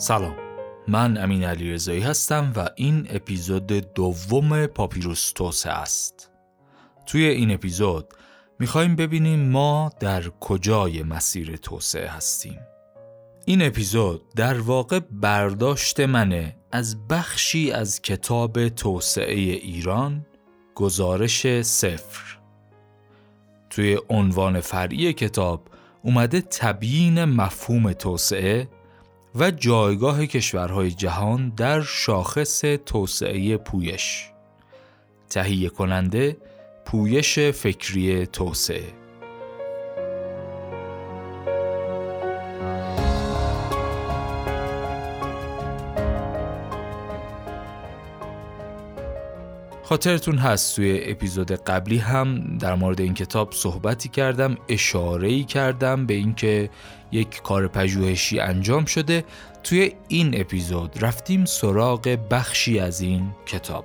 سلام. من امین علی رضایی هستم و این اپیزود دوم پاپیروس توسه است. توی این اپیزود می‌خوایم ببینیم ما در کجای مسیر توسعه هستیم. این اپیزود در واقع برداشت منه از بخشی از کتاب توسعه ایران گزارش صفر. توی عنوان فرعی کتاب اومده تبیین مفهوم توسعه و جایگاه کشورهای جهان در شاخص توسعه پویش. تهیه کننده پویش فکری توسعه. خاطرتون هست توی اپیزود قبلی هم در مورد این کتاب صحبتی کردم اشاره کردم به اینکه یک کار پژوهشی انجام شده. توی این اپیزود رفتیم سراغ بخشی از این کتاب.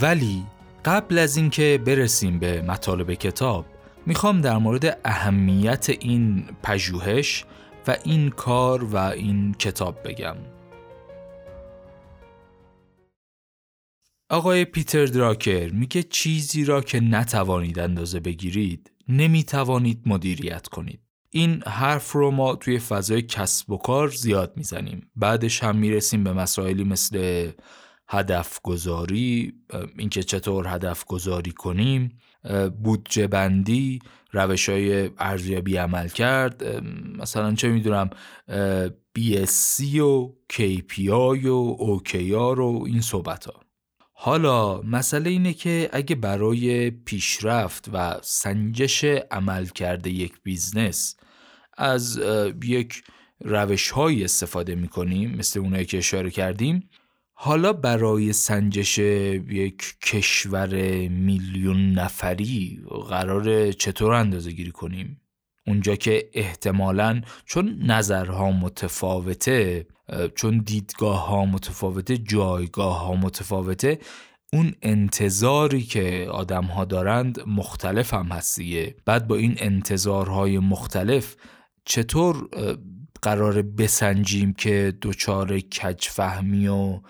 ولی قبل از اینکه برسیم به مطالب کتاب می‌خوام در مورد اهمیت این پژوهش و این کار و این کتاب بگم. آقای پیتر دراکر میگه چیزی را که نتوانید اندازه بگیرید نمی‌توانید مدیریت کنید. این حرف رو ما توی فضای کسب و کار زیاد می‌زنیم. بعدش هم می‌رسیم به مسائلی مثل هدف گذاری، اینکه چطور هدف گذاری کنیم، بودجه بندی، روش های ارزیابی عملکرد، مثلا چه می‌دونم BSC و KPI و OKR و این صحبت ها. حالا مسئله اینه که اگه برای پیشرفت و سنجش عملکرد یک business از یک روش های استفاده می کنیم مثل اونایی که اشاره کردیم حالا برای سنجش یک کشور میلیون نفری قرار چطور اندازه گیری کنیم؟ اونجا که احتمالا چون نظرها متفاوته چون دیدگاه ها متفاوته جایگاه ها متفاوته اون انتظاری که آدم ها دارند مختلف هم هستیه بعد با این انتظارهای مختلف چطور قرار بسنجیم که دچار کجفهمی و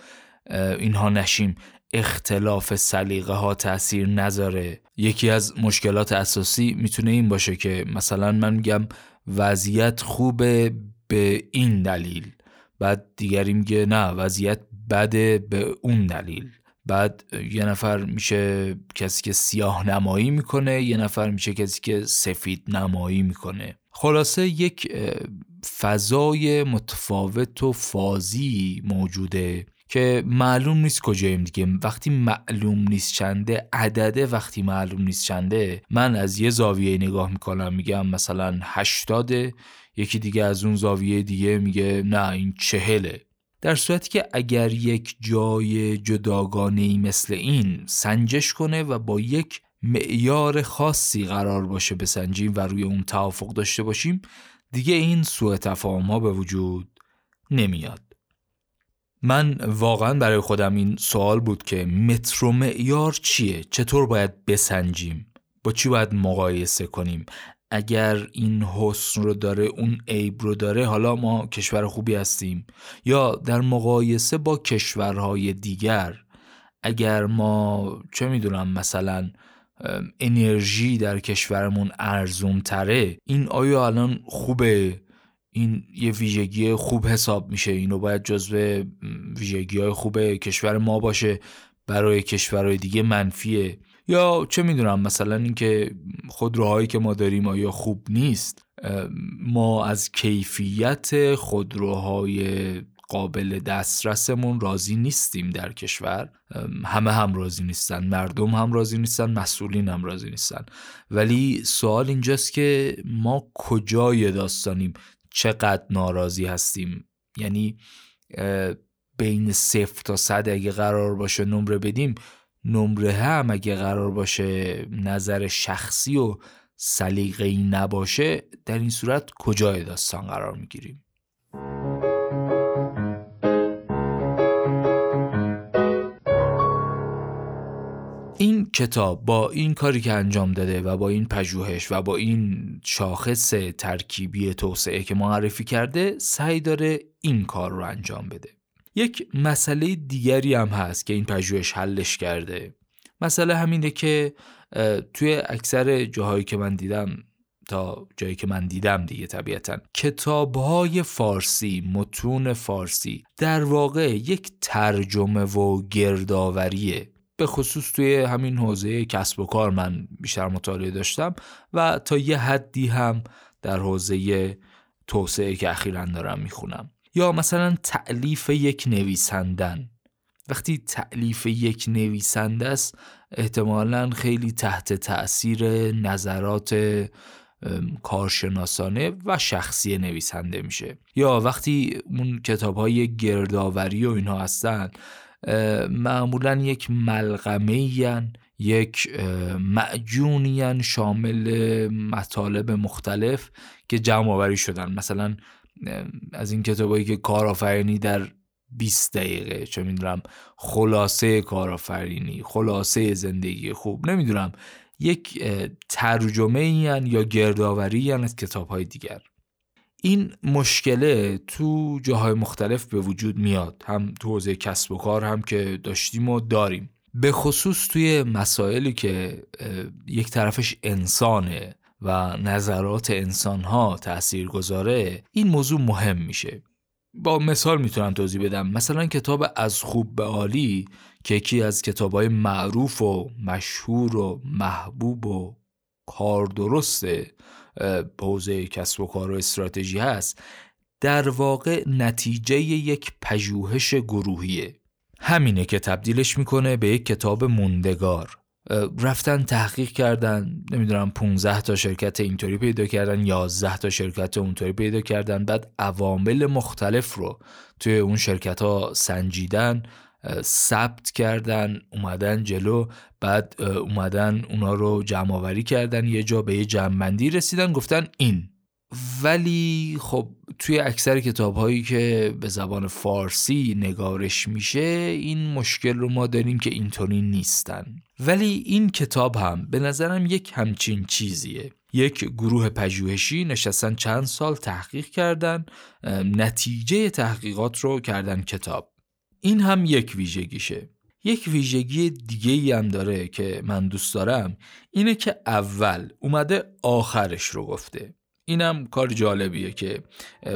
اینها نشیم؟ اختلاف سلیقه ها تاثیر نذاره. یکی از مشکلات اساسی می‌تونه این باشه که مثلا من میگم وضعیت خوبه به این دلیل بعد دیگری میگه نه وضعیت بده به اون دلیل. بعد یه نفر میشه کسی که سیاه نمایی می‌کنه یه نفر میشه کسی که سفید نمایی می‌کنه. خلاصه یک فضای متفاوت و فازی موجوده. که معلوم نیست کجاییم دیگه. وقتی معلوم نیست چنده عدده وقتی معلوم نیست چنده من از یه زاویه نگاه می‌کنم میگم مثلا هشتاده یکی دیگه از اون زاویه دیگه میگه نه این چهله. در صورتی که اگر یک جای جداگانه ای مثل این سنجش کنه و با یک معیار خاصی قرار باشه بسنجیم و روی اون توافق داشته باشیم دیگه این سوء تفاهم ها به وجود نمیاد. من واقعا برای خودم این سوال بود که متر و معیار چیه؟ چطور باید بسنجیم؟ با چی باید مقایسه کنیم؟ اگر این حسن رو داره اون عیب رو داره حالا ما کشور خوبی هستیم یا در مقایسه با کشورهای دیگر اگر ما چه می‌دونم مثلا انرژی در کشورمون ارزون تره این آیا الان خوبه این یه ویژگی خوب حساب میشه. اینو باید جزو ویژگی های خوب کشور ما باشه. برای کشورهای دیگه منفیه. یا چه می‌دونم مثلا اینکه خودروهایی که ما داریم آیا خوب نیست؟ ما از کیفیت خودروهای قابل دسترسمون راضی نیستیم در کشور. همه هم راضی نیستن. مردم هم راضی نیستن. مسئولین هم راضی نیستن. ولی سوال اینجاست که ما کجای داستانیم؟ چقدر ناراضی هستیم. یعنی بین صفر تا صد اگه قرار باشه نمره بدیم نمره هم اگه قرار باشه نظر شخصی و سلیقه‌ای نباشه در این صورت کجای داستان قرار می‌گیریم؟ کتاب با این کاری که انجام داده و با این پژوهش و با این شاخص ترکیبی توسعه که معرفی کرده سعی داره این کار رو انجام بده. یک مسئله دیگری هم هست که این پژوهش حلش کرده. مسئله همینه که توی اکثر جاهایی که من دیدم تا جایی که من دیدم دیگه طبیعتا کتاب های فارسی متون فارسی در واقع یک ترجمه و گردآوریه. به خصوص توی همین حوزه کسب و کار من بیشتر مطالعه داشتم و تا یه حدی هم در حوزه توسعه که اخیرا دارم می‌خونم. یا مثلا تعلیف یک نویسندن. وقتی تعلیف یک نویسنده است احتمالا خیلی تحت تاثیر نظرات کارشناسانه و شخصی نویسنده میشه. یا وقتی اون کتاب های گردآوری و اینها هستن معمولا یک ملغمه یک معجونی شامل مطالب مختلف که جمع آوری شدن. مثلا از این کتابایی که کارآفرینی در 20 دقیقه چه می‌دونم خلاصه کارآفرینی خلاصه زندگی خوب نمی‌دونم یک ترجمه یا گردآوری از کتاب های دیگر. این مشکله تو جاهای مختلف به وجود میاد. هم تو حوزه کسب و کار هم که داشتیم و داریم. به خصوص توی مسائلی که یک طرفش انسانه و نظرات انسانها تأثیر گذاره این موضوع مهم میشه. با مثال می‌تونم توضیح بدم. مثلا کتاب از خوب به عالی که یکی از کتابهای معروف و مشهور و محبوب و کار درسته حوزه کسب و کار و استراتژی هست. در واقع نتیجه یک پژوهش گروهیه. همینه که تبدیلش می‌کنه به یک کتاب موندگار. رفتن تحقیق کردن نمی‌دونم 15 تا شرکت اینطوری پیدا کردن 11 تا شرکت اونطوری پیدا کردن بعد عوامل مختلف رو توی اون شرکت ها سنجیدن. ثبت کردن اومدن جلو بعد اومدن اونا رو جمع آوری کردن یه جا به یه جمعبندی رسیدن گفتن این. ولی خب توی اکثر کتاب هایی که به زبان فارسی نگارش میشه این مشکل رو ما داریم که اینطوری نیستن. ولی این کتاب هم به نظرم یک همچین چیزیه. یک گروه پژوهشی نشستن چند سال تحقیق کردن نتیجه تحقیقات رو کردن کتاب. این هم یک ویژگیشه. یک ویژگی دیگه ای هم داره که من دوست دارم اینه که اول اومده آخرش رو گفته. اینم کار جالبیه که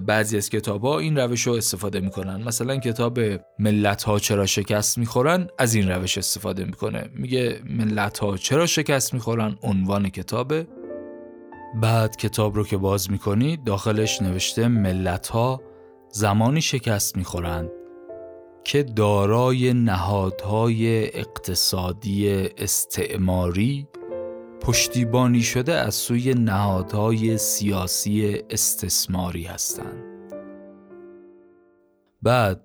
بعضی از کتاب ها این روش رو استفاده می‌کنن. مثلا کتاب ملت ها چرا شکست می‌خورن از این روش استفاده می‌کنه. میگه ملت ها چرا شکست می‌خورن؟ عنوان کتابه بعد کتاب رو که باز می‌کنی داخلش نوشته ملت ها زمانی شکست می‌خورند. که دارای نهادهای اقتصادی استعماری پشتیبانی شده از سوی نهادهای سیاسی استثماری هستند. بعد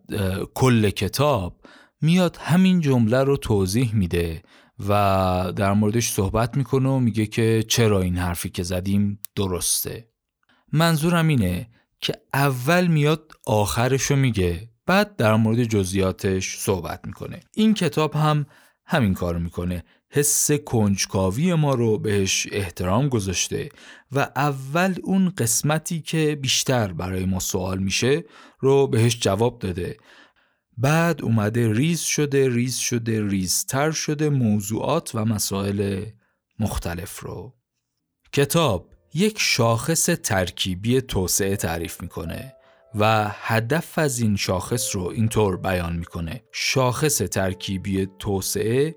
کل کتاب میاد همین جمله رو توضیح میده و در موردش صحبت می‌کنه و میگه که چرا این حرفی که زدیم درسته منظورم اینه که اول میاد آخرشو میگه بعد در مورد جزئیاتش صحبت می‌کنه. این کتاب هم همین کار می‌کنه. حس کنجکاوی ما رو بهش احترام گذاشته و اول اون قسمتی که بیشتر برای ما سوال میشه رو بهش جواب داده. بعد اومده ریز شده ریز شده ریزتر شده موضوعات و مسائل مختلف رو. کتاب یک شاخص ترکیبی توسعه تعریف می‌کنه. و هدف از این شاخص رو اینطور بیان می‌کنه. شاخص ترکیبی توسعه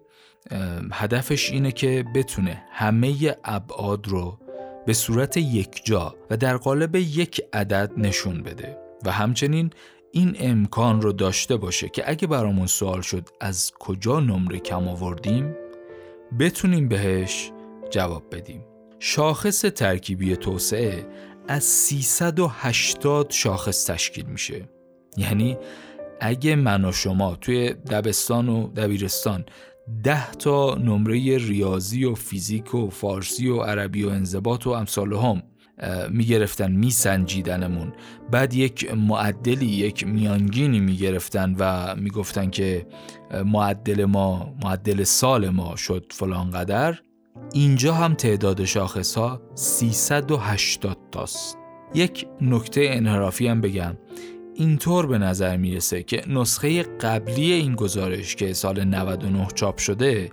هدفش اینه که بتونه همه ابعاد رو به صورت یک جا و در قالب یک عدد نشون بده. و همچنین این امکان رو داشته باشه که اگه برامون سوال شد از کجا نمره کم آوردیم بتونیم بهش جواب بدیم. شاخص ترکیبی توسعه از 380 شاخص تشکیل میشه. یعنی اگه من و شما توی دبستان و دبیرستان ده تا نمره ریاضی و فیزیک و فارسی و عربی و انضباط و امثال هم می‌گرفتن میسنجیدنمون. بعد یک معدلی یک میانگینی می‌گرفتن و می‌گفتن که معدل ما معدل سال ما شد فلان قدر اینجا هم تعداد شاخص ها 380 تاست یک نکته انحرافی هم بگم. اینطور به نظر می‌رسه که نسخه قبلی این گزارش که سال 99 چاپ شده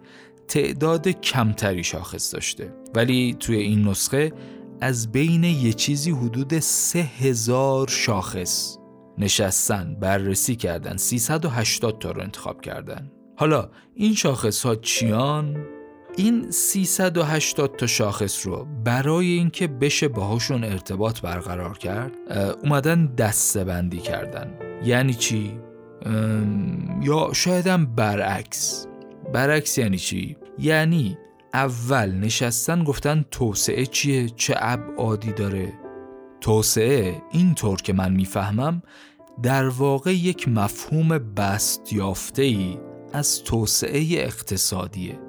تعداد کمتری شاخص داشته. ولی توی این نسخه از بین یه چیزی حدود سه هزار شاخص نشستن بررسی کردن 380 تا رو انتخاب کردن. حالا این شاخص ها چیان؟ این 380 تا شاخص رو برای اینکه بشه باهاشون ارتباط برقرار کرد اومدن دسته بندی کردن. یعنی چی؟ یا شایدم برعکس. برعکس یعنی چی؟ یعنی اول نشستن گفتن توسعه چیه؟ چه ابعادی داره؟ توسعه اینطور که من می‌فهمم در واقع یک مفهوم بست یافته ای از توسعه اقتصادیه.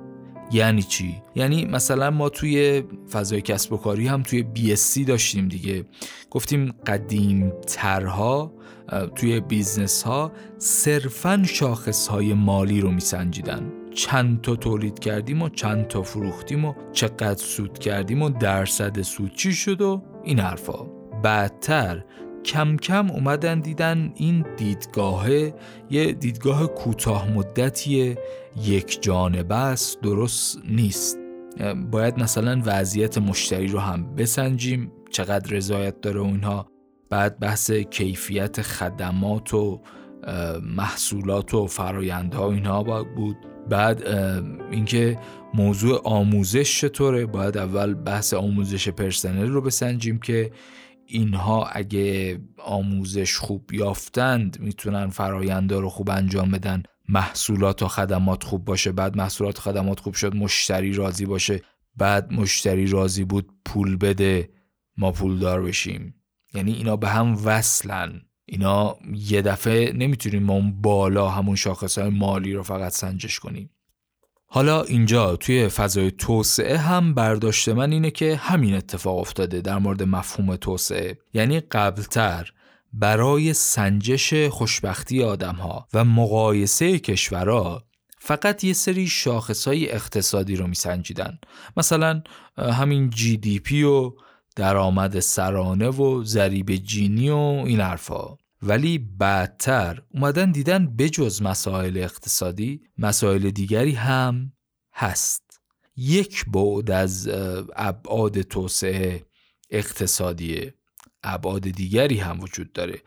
یعنی چی؟ یعنی مثلا ما توی فضای کسب و کاری هم توی BSC داشتیم دیگه. گفتیم قدیم ترها توی business ها صرفا شاخص های مالی رو میسنجیدن. چند تا تولید کردیم و چند تا فروختیم و چقدر سود کردیم و درصد سود چی شد و این حرفا. بعدتر کم کم اومدن دیدن این دیدگاهه یه دیدگاه کوتاه مدتی یک جانبه است درست نیست. باید مثلا وضعیت مشتری رو هم بسنجیم چقدر رضایت داره و اینها بعد بحث کیفیت خدمات و محصولات و فرایندها اینها باید بود. بعد اینکه موضوع آموزش چطوره؟ باید اول بحث آموزش پرسنل رو بسنجیم که اینها اگه آموزش خوب یافتند می‌تونن فراینده رو خوب انجام بدن. محصولات و خدمات خوب باشه بعد محصولات و خدمات خوب شد مشتری راضی باشه. بعد مشتری راضی بود پول بده ما پولدار بشیم. یعنی اینا به هم وصلن. اینا یه دفعه نمی‌تونیم ما اون بالا همون شاخص های مالی رو فقط سنجش کنیم. حالا اینجا توی فضای توسعه هم برداشت من اینه که همین اتفاق افتاده در مورد مفهوم توسعه. یعنی قبلتر برای سنجش خوشبختی آدم ها و مقایسه کشورها فقط یه سری های اقتصادی رو میسنجیدن. مثلا همین جی دی پی و درآمد سرانه و ضریب جینی و این حرفا. ولی بعدتر اومدن دیدن بجز مسائل اقتصادی مسائل دیگری هم هست. یک بعد از ابعاد توسعه اقتصادی ابعاد دیگری هم وجود داره.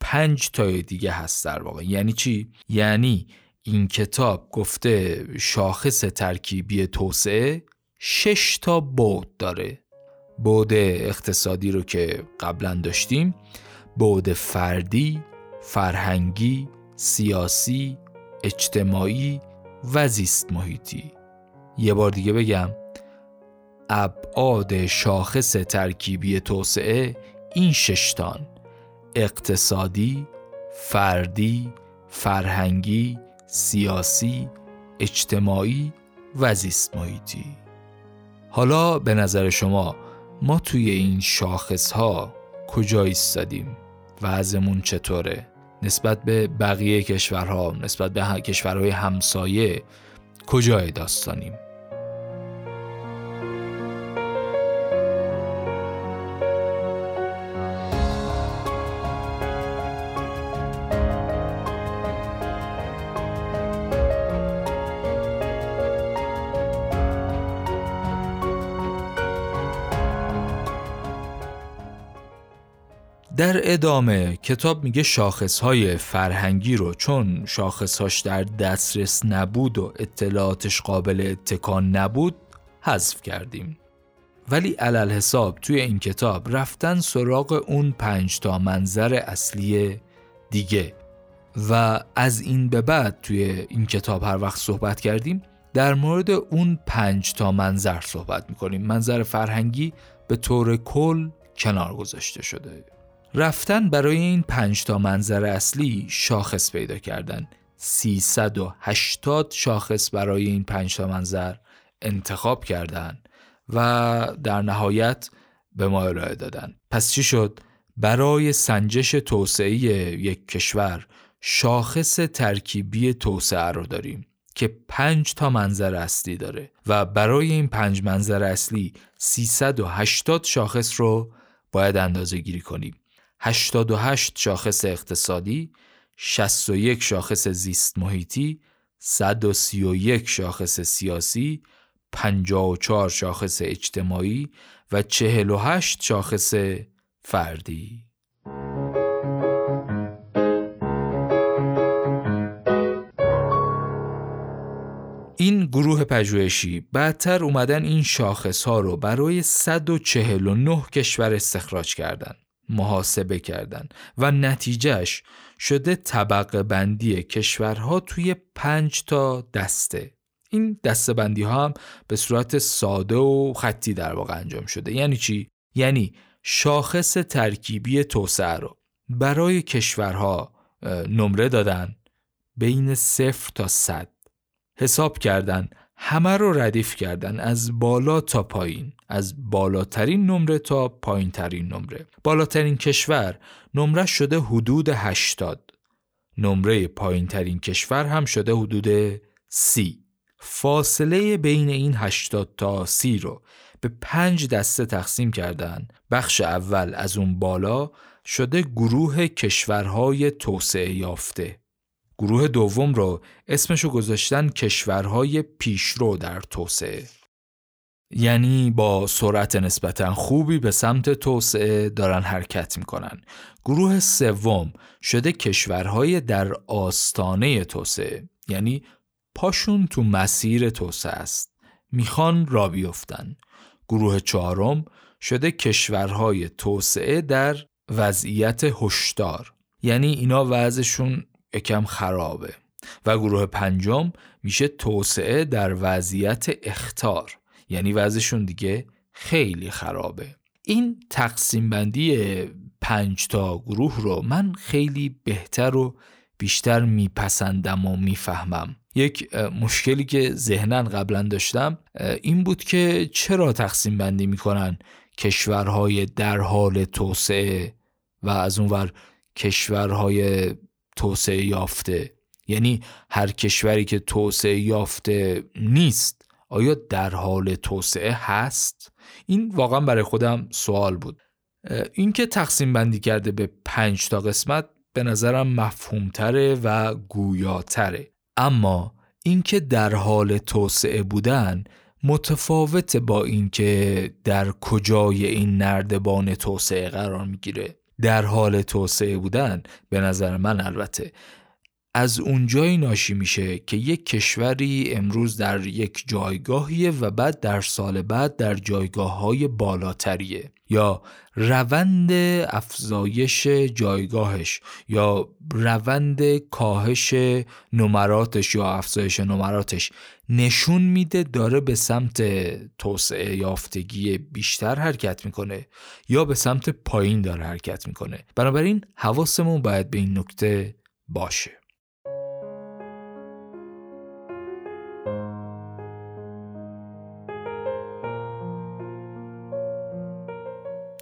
پنج تای دیگه هست در واقع. یعنی چی؟ یعنی این کتاب گفته شاخص ترکیبی توسعه شش تا بعد داره. بعد اقتصادی رو که قبلا داشتیم. بعد فردی، فرهنگی، سیاسی، اجتماعی و زیست محیطی یه بار دیگه بگم ابعاد شاخص ترکیبی توسعه این ششتان اقتصادی، فردی، فرهنگی، سیاسی، اجتماعی و زیست محیطی حالا به نظر شما ما توی این شاخص ها کجا ایستادیم؟ وضعمون چطوره؟ نسبت به بقیه کشورها نسبت به کشورهای همسایه کجای داستانیم؟ در ادامه کتاب میگه شاخصهای فرهنگی رو چون شاخصهاش در دسترس نبود و اطلاعاتش قابل اتکان نبود حذف کردیم. ولی علل حساب توی این کتاب رفتن سراغ اون پنج تا منظر اصلی دیگه. و از این به بعد توی این کتاب هر وقت صحبت کردیم در مورد اون پنج تا منظر صحبت می‌کنیم. منظر فرهنگی به طور کل کنار گذاشته شده. رفتن برای این پنج تا منظر اصلی شاخص پیدا کردن. 380 شاخص برای این پنج تا منظر انتخاب کردن و در نهایت به ما ارائه دادن. پس چی شد؟ برای سنجش توسعه یک کشور شاخص ترکیبی توسعه رو داریم که پنج تا منظر اصلی داره و برای این پنج منظر اصلی 380 شاخص رو باید اندازه گیری کنیم. 88 شاخص اقتصادی 61 شاخص زیست محیطی 131 شاخص سیاسی 54 شاخص اجتماعی و 48 شاخص فردی. این گروه پژوهشی بعدتر اومدن این شاخص ها رو برای 149 کشور استخراج کردن. محاسبه کردن و نتیجهش شده طبقه بندی کشورها توی پنج تا دسته. این دسته بندی ها هم به صورت ساده و خطی در واقع انجام شده. یعنی چی؟ یعنی شاخص ترکیبی توسعه رو برای کشورها نمره دادن بین صفر تا صد. حساب کردن همه رو ردیف کردن از بالا تا پایین. از بالاترین نمره تا پایین ترین نمره. بالاترین کشور نمره شده حدود 80 نمره پایین ترین کشور هم شده حدود 30 فاصله بین این 80 تا 30 رو به پنج دسته تقسیم کردن. بخش اول از اون بالا شده گروه کشورهای توسعه یافته. گروه دوم رو اسمشو گذاشتن کشورهای پیشرو در توسعه. یعنی با سرعت نسبتا خوبی به سمت توسعه دارن حرکت می‌کنن. گروه سوم شده کشورهای در آستانه توسعه یعنی پاشون تو مسیر توسعه است. می‌خوان را بیفتن. گروه چهارم شده کشورهای توسعه در وضعیت هشدار یعنی اینا وضعشون یکم خرابه. و گروه پنجم میشه توسعه در وضعیت اختار. یعنی وضعشون دیگه خیلی خرابه. این تقسیم بندی پنج تا گروه رو من خیلی بهتر و بیشتر میپسندم و می‌فهمم. یک مشکلی که ذهنا قبلا داشتم این بود که چرا تقسیم بندی می‌کنن کشورهای در حال توسعه و از اونور کشورهای توسعه یافته؟ یعنی هر کشوری که توسعه یافته نیست آیا در حال توسعه هست؟ این واقعا برای خودم سوال بود. اینکه تقسیم بندی کرده به پنج تا قسمت به نظرم مفهومتره و گویاتره. اما اینکه در حال توسعه بودن متفاوت با اینکه در کجای این نردبان توسعه قرار می‌گیره. در حال توسعه بودن به نظر من البته از اونجایی ناشی میشه که یک کشوری امروز در یک جایگاهیه و بعد در سال بعد در جایگاه های بالاتریه. یا روند افزایش جایگاهش یا روند کاهش نمراتش یا افزایش نمراتش نشون میده داره به سمت توسعه یافتگی بیشتر حرکت می‌کنه یا به سمت پایین داره حرکت می‌کنه. بنابراین حواسمون باید به این نکته باشه.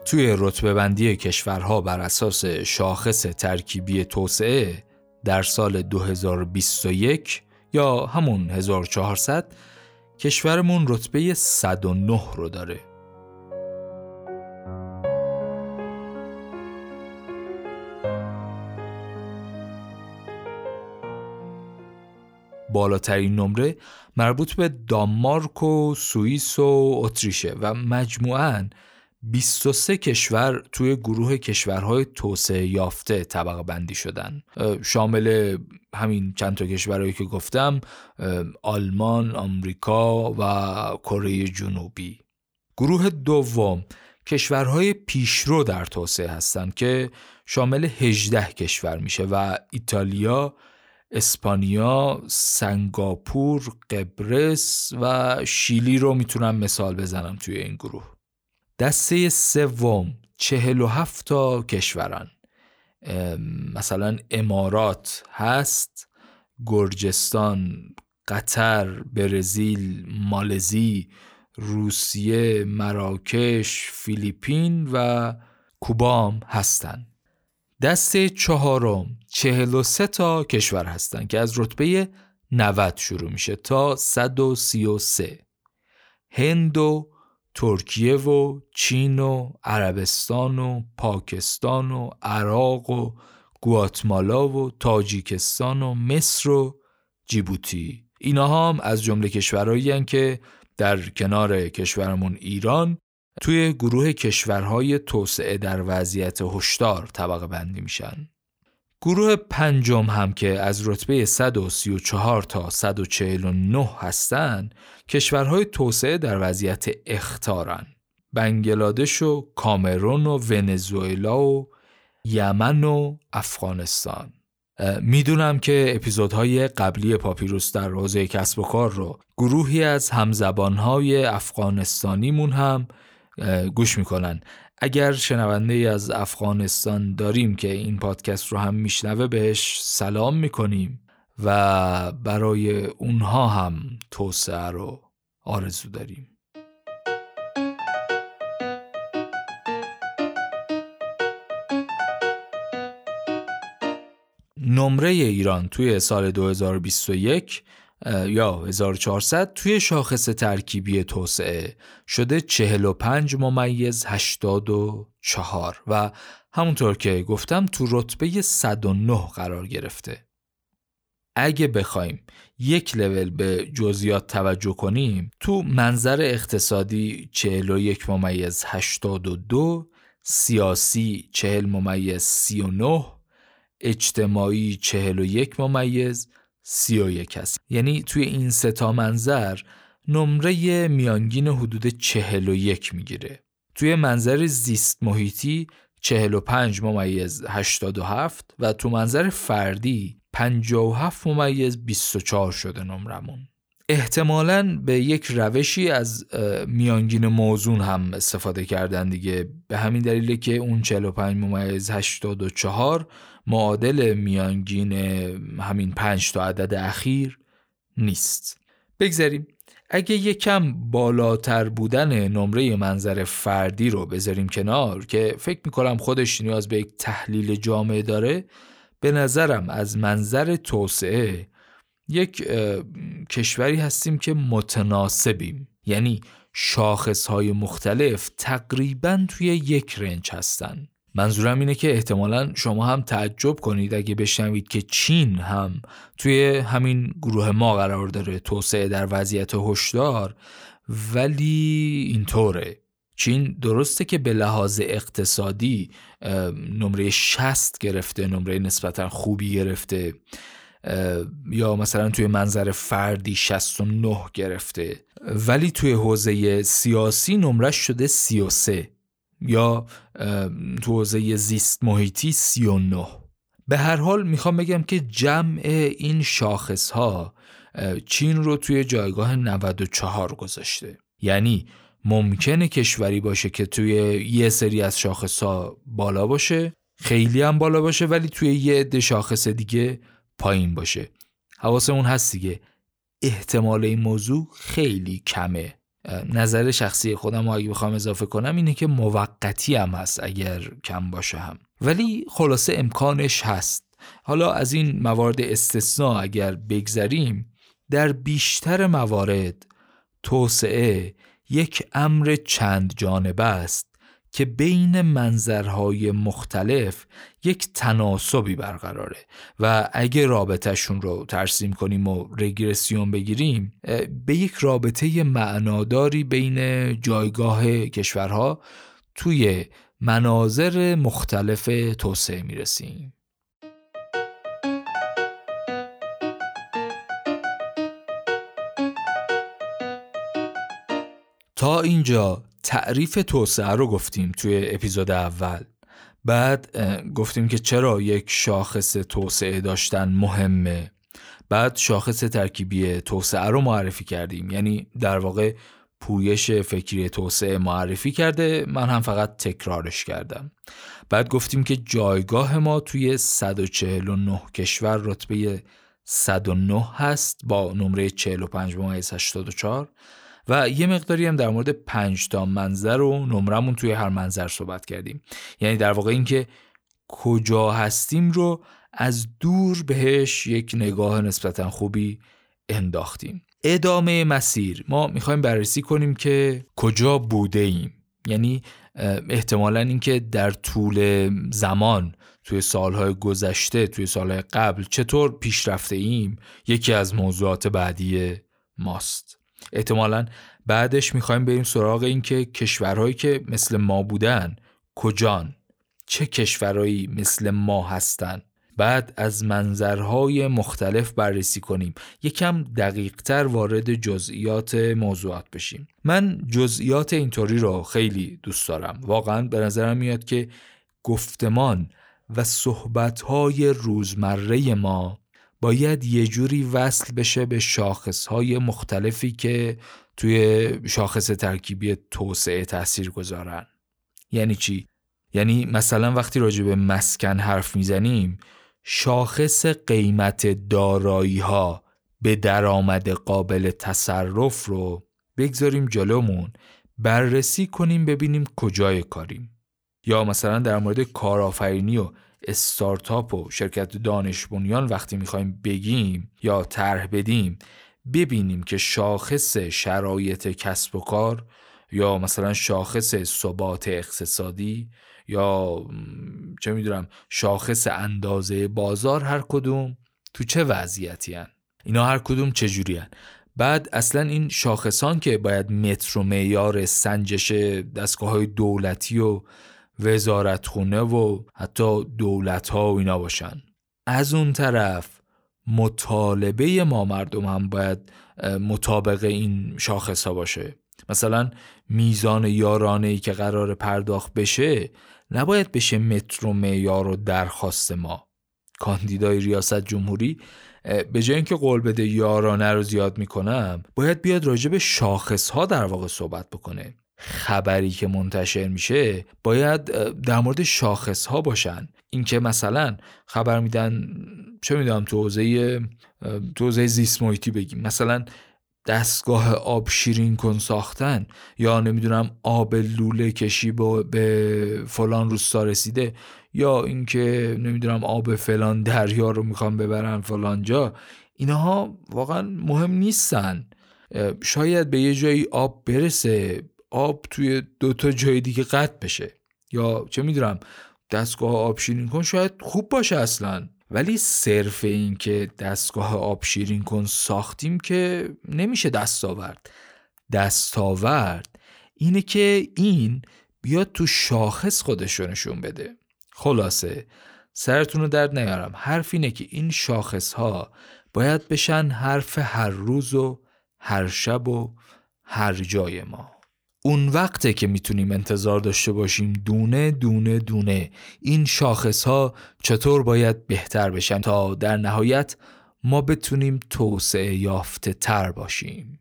توی رتبه بندی کشورها بر اساس شاخص ترکیبی توسعه در سال 2021 یا همون 1400 کشورمون رتبه 109 رو داره. بالاترین نمره مربوط به دانمارک و سوئیس و اتریشه و مجموعاً 23 کشور توی گروه کشورهای توسعه یافته طبقه بندی شدن. شامل همین چند تا کشورهایی که گفتم آلمان، آمریکا و کره جنوبی. گروه دوم کشورهای پیشرو در توسعه هستند که شامل 18 کشور میشه و ایتالیا، اسپانیا، سنگاپور، قبرس و شیلی رو می‌تونم مثال بزنم توی این گروه. دسته سوم چهل و هفت تا کشورن مثلا امارات هست گرجستان قطر برزیل مالزی روسیه، مراکش، فیلیپین و کوبام هستند. دسته چهارم 43 تا کشور هستند که از رتبه 90 شروع میشه تا 133 هند و ترکیه و چین و عربستان و پاکستان و عراق و گواتمالا و تاجیکستان و مصر و جیبوتی اینا هم از جمله کشورهایی که در کنار کشورمون ایران توی گروه کشورهای توسعه در وضعیت هشدار طبقه بندی میشن. گروه پنجم هم که از رتبه 134 تا 149 هستند کشورهای توسعه در وضعیت اختارن. بنگلادش و کامرون و ونزوئلا و یمن و افغانستان. می‌دونم که اپیزودهای قبلی پاپیروس در حوزه کسب و کار رو گروهی از همزبانهای افغانستانیمون هم گوش می‌کنن. اگر شنونده ای از افغانستان داریم که این پادکست رو هم میشنوه بهش سلام می‌کنیم و برای اونها هم توسعه رو آرزو داریم. نمره ایران توی سال 2021 یا 1400 توی شاخص ترکیبی توسعه شده 45 ممیز 84 و همونطور که گفتم تو رتبه 109 قرار گرفته. اگه بخوایم یک لول به جزئیات توجه کنیم تو منظر اقتصادی 41 ممیز 82 سیاسی 40 ممیز 39 اجتماعی 41 ممیز 31 است. یعنی توی این ستا منظر نمره میانگین حدود 41 می‌گیره. توی منظر زیست محیطی 45 ممیز 87 و تو منظر فردی 57 ممیز 24 شده نمرمون. احتمالا به یک روشی از میانگین موزون هم استفاده کردن دیگه. به همین دلیله که اون 45 ممیز 84 معادل میانگین همین 5 تا عدد اخیر نیست. بگذاریم. اگه یکم بالاتر بودن نمره منظر فردی رو بذاریم کنار که فکر می‌کنم خودش نیاز به یک تحلیل جامعه داره به نظرم از منظر توسعه یک کشوری هستیم که متناسبیم. یعنی شاخص های مختلف تقریبا توی یک رنج هستن. منظورم اینه که احتمالا شما هم تعجب کنید اگه بشنوید که چین هم توی همین گروه ما قرار داره توسعه در وضعیت هشدار ولی اینطوره. چین درسته که به لحاظ اقتصادی نمره 60 گرفته نمره نسبتا خوبی گرفته یا مثلا توی منظر فردی 69 گرفته. ولی توی حوزه سیاسی نمرش شده 33 یا تو حوزه زیست محیطی 39 به هر حال می‌خوام بگم که جمع این شاخص ها چین رو توی جایگاه 94 گذاشته. یعنی ممکنه کشوری باشه که توی یه سری از شاخص ها بالا باشه خیلی هم بالا باشه ولی توی یه عده شاخص دیگه پایین باشه. حواسمون هست دیگه. احتمال این موضوع خیلی کمه. نظر شخصی خودم اگه بخوام اضافه کنم اینه که موقتی هم هست اگر کم باشه هم. ولی خلاصه امکانش هست. حالا از این موارد استثناء اگر بگذریم در بیشتر موارد توسعه یک امر چند جانبه است. که بین منظرهای مختلف یک تناسبی برقراره و اگه رابطهشون رو ترسیم کنیم و رگرسیون بگیریم به یک رابطه معناداری بین جایگاه کشورها توی مناظر مختلف توسعه می‌رسیم. تا اینجا تعریف توسعه رو گفتیم توی اپیزود اول. بعد گفتیم که چرا یک شاخص توسعه داشتن مهمه. بعد شاخص ترکیبی توسعه رو معرفی کردیم. یعنی در واقع پویش فکری توسعه معرفی کرده من هم فقط تکرارش کردم. بعد گفتیم که جایگاه ما توی 149 کشور رتبه 109 هست با نمره 45 84 و یه مقداری هم در مورد پنج تا منظر و نمرمون توی هر منظر صحبت کردیم. یعنی در واقع اینکه کجا هستیم رو از دور بهش یک نگاه نسبتا خوبی انداختیم. ادامه مسیر. ما می‌خوایم بررسی کنیم که کجا بوده ایم یعنی احتمالا اینکه در طول زمان توی سالهای گذشته توی سالهای قبل چطور پیشرفته ایم یکی از موضوعات بعدی ماست. احتمالا بعدش می‌خوایم بریم سراغ اینکه کشورهایی که مثل ما بودن کجان؟ چه کشورهایی مثل ما هستن؟ بعد از منظرهای مختلف بررسی کنیم. یکم دقیقتر وارد جزئیات موضوعات بشیم. من جزئیات اینطوری رو خیلی دوست دارم. واقعا به نظرم میاد که گفتمان و صحبتهای روزمره ما باید یه جوری وصل بشه به شاخصهای مختلفی که توی شاخص ترکیبی توسعه تاثیر گذارن یعنی چی؟ یعنی مثلا وقتی راجع به مسکن حرف می‌زنیم شاخص قیمت دارایی ها به درآمد قابل تصرف رو بگذاریم جلومون بررسی کنیم ببینیم کجای کاریم یا مثلا در مورد کارآفرینی و استارتاپ و شرکت دانش بنیان وقتی می‌خوایم بگیم یا طرح بدیم ببینیم که شاخص شرایط کسب و کار یا مثلا شاخص ثبات اقتصادی یا چه می‌دونم شاخص اندازه بازار هر کدوم تو چه وضعیتی هن؟ اینا هر کدوم چجوری هن؟ بعد اصلا این شاخصان که باید متر و معیار سنجش دستگاه های دولتی و وزارتخونه و حتی دولت ها و اینا باشن. از اون طرف مطالبه ما مردم هم باید مطابق این شاخص ها باشه. مثلا میزان یارانه ای که قرار پرداخت بشه نباید بشه متر و معیار و درخواست ما. کاندیدای ریاست جمهوری به جای اینکه قول بده یارانه رو زیاد می‌کنم باید بیاد راجع به شاخص ها در واقع صحبت بکنه. خبری که منتشر میشه باید در مورد شاخص ها باشن. اینکه مثلا خبر میدن چه می‌دونم تو حوزه تو حوزه زیست بگیم. مثلا دستگاه آب شیرین کن ساختن یا نمی‌دونم آب لوله کشی به فلان روستا رسیده یا اینکه نمی‌دونم آب فلان دریا رو می‌خوام ببرن فلان جا. اینها واقعا مهم نیستن. شاید به یه جایی آب برسه. آب توی دوتا جای دیگه قطع بشه. یا چه می‌دونم دستگاه آب شیرین کن شاید خوب باشه اصلا. ولی صرف این که دستگاه آب شیرین کن ساختیم که نمیشه دستاورد. دستاورد اینه که این بیاد تو شاخص خودش نشون بده. خلاصه سرتون رو درد نیارم. حرف اینه که این شاخص ها باید بشن حرف هر روز و هر شب و هر جای ما. اون وقته که می‌تونیم انتظار داشته باشیم دونه دونه دونه این شاخص ها چطور باید بهتر بشن تا در نهایت ما بتونیم توسعه یافته تر باشیم.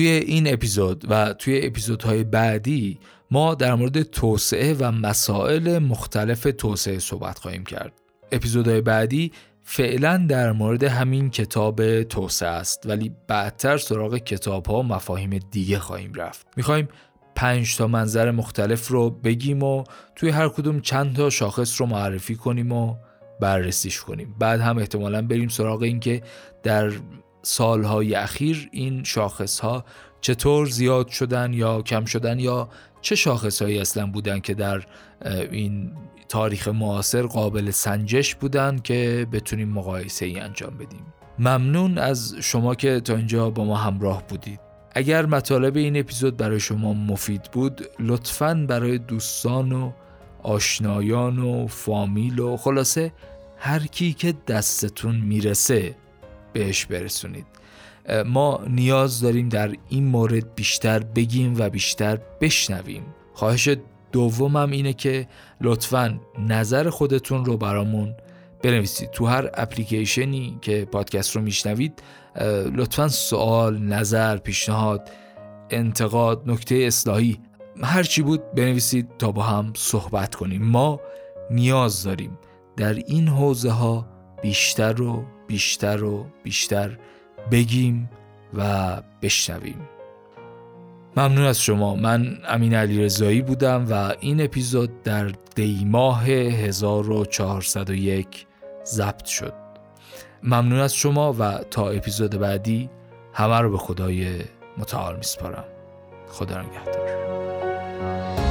توی این اپیزود و توی اپیزودهای بعدی ما در مورد توسعه و مسائل مختلف توسعه صحبت خواهیم کرد. اپیزودهای بعدی فعلا در مورد همین کتاب توسعه است ولی بعدتر سراغ کتاب ها و مفاهیم دیگه خواهیم رفت. می‌خوایم پنج تا منظر مختلف رو بگیم و توی هر کدوم چند تا شاخص رو معرفی کنیم و بررسیش کنیم. بعد هم احتمالا بریم سراغ این که در سالهای اخیر این شاخص ها چطور زیاد شدن یا کم شدن یا چه شاخص هایی اصلا بودن که در این تاریخ معاصر قابل سنجش بودن که بتونیم مقایسه ای انجام بدیم؟ ممنون از شما که تا اینجا با ما همراه بودید. اگر مطالب این اپیزود برای شما مفید بود لطفا برای دوستان و آشنایان و فامیل و خلاصه هر کی که دستتون می‌رسه بهش برسونید. ما نیاز داریم در این مورد بیشتر بگیم و بیشتر بشنویم. خواهش دومم اینه که لطفا نظر خودتون رو برامون بنویسید. تو هر اپلیکیشنی که پادکست رو میشنوید لطفا سوال نظر پیشنهاد انتقاد نکته اصلاحی هرچی بود بنویسید تا با هم صحبت کنیم. ما نیاز داریم در این حوزه ها بیشتر و بیشتر و بیشتر بگیم و بشنویم. ممنون از شما. من امین علی رضایی بودم و این اپیزود در دیماه 1401 ضبط شد. ممنون از شما و تا اپیزود بعدی همه رو به خدای متعال میسپارم. خدا نگهدار.